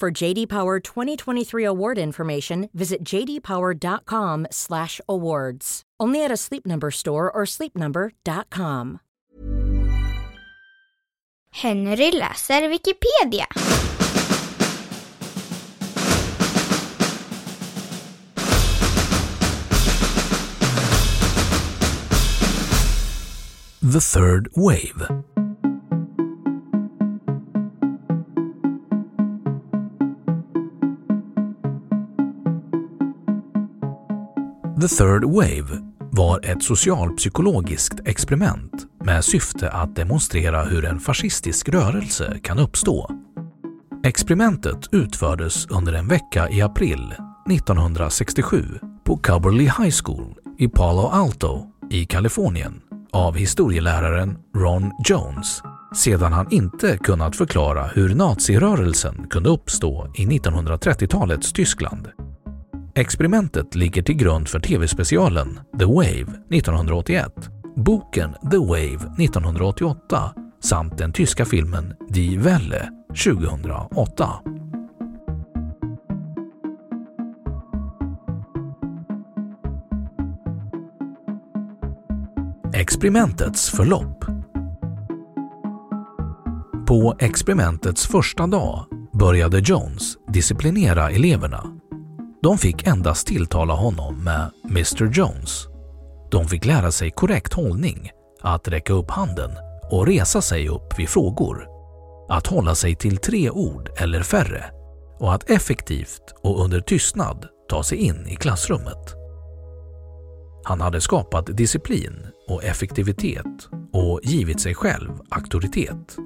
For JD Power 2023 award information, visit jdpower.com/awards. Only at a Sleep Number store or sleepnumber.com. Henry läser Wikipedia. The Third Wave. The Third Wave var ett socialpsykologiskt experiment med syfte att demonstrera hur en fascistisk rörelse kan uppstå. Experimentet utfördes under en vecka i april 1967 på Coverly High School i Palo Alto i Kalifornien av historieläraren Ron Jones sedan han inte kunnat förklara hur nazirörelsen kunde uppstå i 1930-talets Tyskland. Experimentet ligger till grund för tv-specialen The Wave 1981, boken The Wave 1988 samt den tyska filmen Die Welle 2008. Experimentets förlopp På experimentets första dag började Jones disciplinera eleverna. De fick endast tilltala honom med Mr Jones. De fick lära sig korrekt hållning, att räcka upp handen och resa sig upp vid frågor, att hålla sig till tre ord eller färre och att effektivt och under tystnad ta sig in i klassrummet. Han hade skapat disciplin och effektivitet och givit sig själv auktoritet.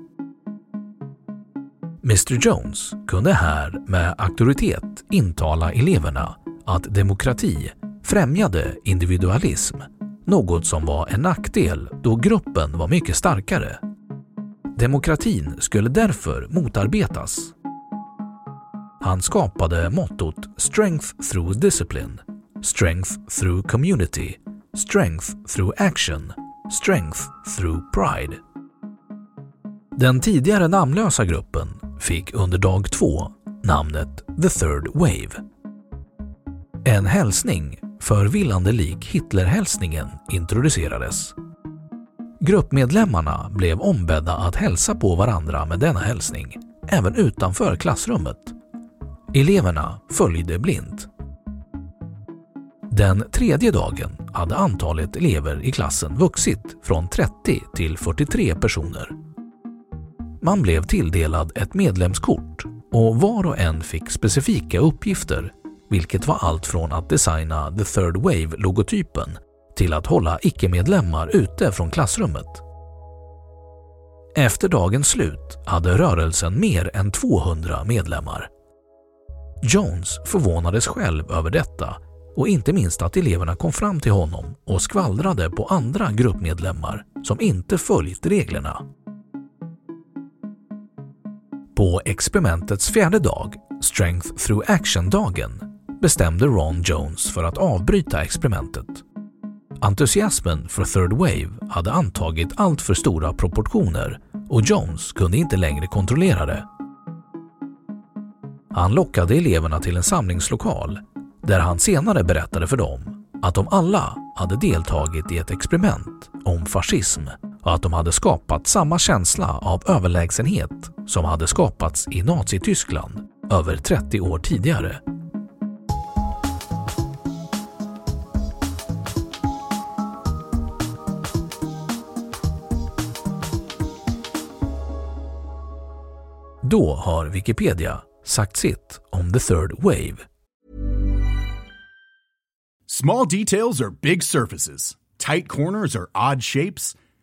Mr Jones kunde här med auktoritet intala eleverna att demokrati främjade individualism, något som var en nackdel då gruppen var mycket starkare. Demokratin skulle därför motarbetas. Han skapade mottot “Strength through discipline”, “Strength through community”, “Strength through action”, “Strength through pride”. Den tidigare namnlösa gruppen fick under dag två namnet The Third Wave. En hälsning, förvillande lik Hitlerhälsningen, introducerades. Gruppmedlemmarna blev ombedda att hälsa på varandra med denna hälsning, även utanför klassrummet. Eleverna följde blint. Den tredje dagen hade antalet elever i klassen vuxit från 30 till 43 personer. Man blev tilldelad ett medlemskort och var och en fick specifika uppgifter, vilket var allt från att designa The Third Wave-logotypen till att hålla icke-medlemmar ute från klassrummet. Efter dagens slut hade rörelsen mer än 200 medlemmar. Jones förvånades själv över detta och inte minst att eleverna kom fram till honom och skvallrade på andra gruppmedlemmar som inte följt reglerna. På experimentets fjärde dag Strength Through Action-dagen bestämde Ron Jones för att avbryta experimentet. Entusiasmen för Third Wave hade antagit allt för stora proportioner och Jones kunde inte längre kontrollera det. Han lockade eleverna till en samlingslokal där han senare berättade för dem att de alla hade deltagit i ett experiment om fascism och att de hade skapat samma känsla av överlägsenhet som hade skapats i Nazityskland över 30 år tidigare. Då har Wikipedia sagt sitt om the third wave. Small details are big surfaces. Tight corners are odd shapes.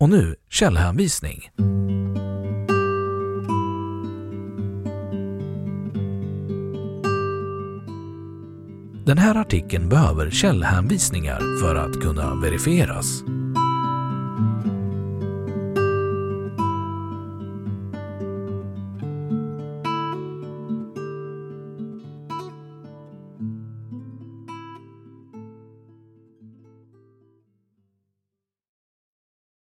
Och nu källhänvisning. Den här artikeln behöver källhänvisningar för att kunna verifieras.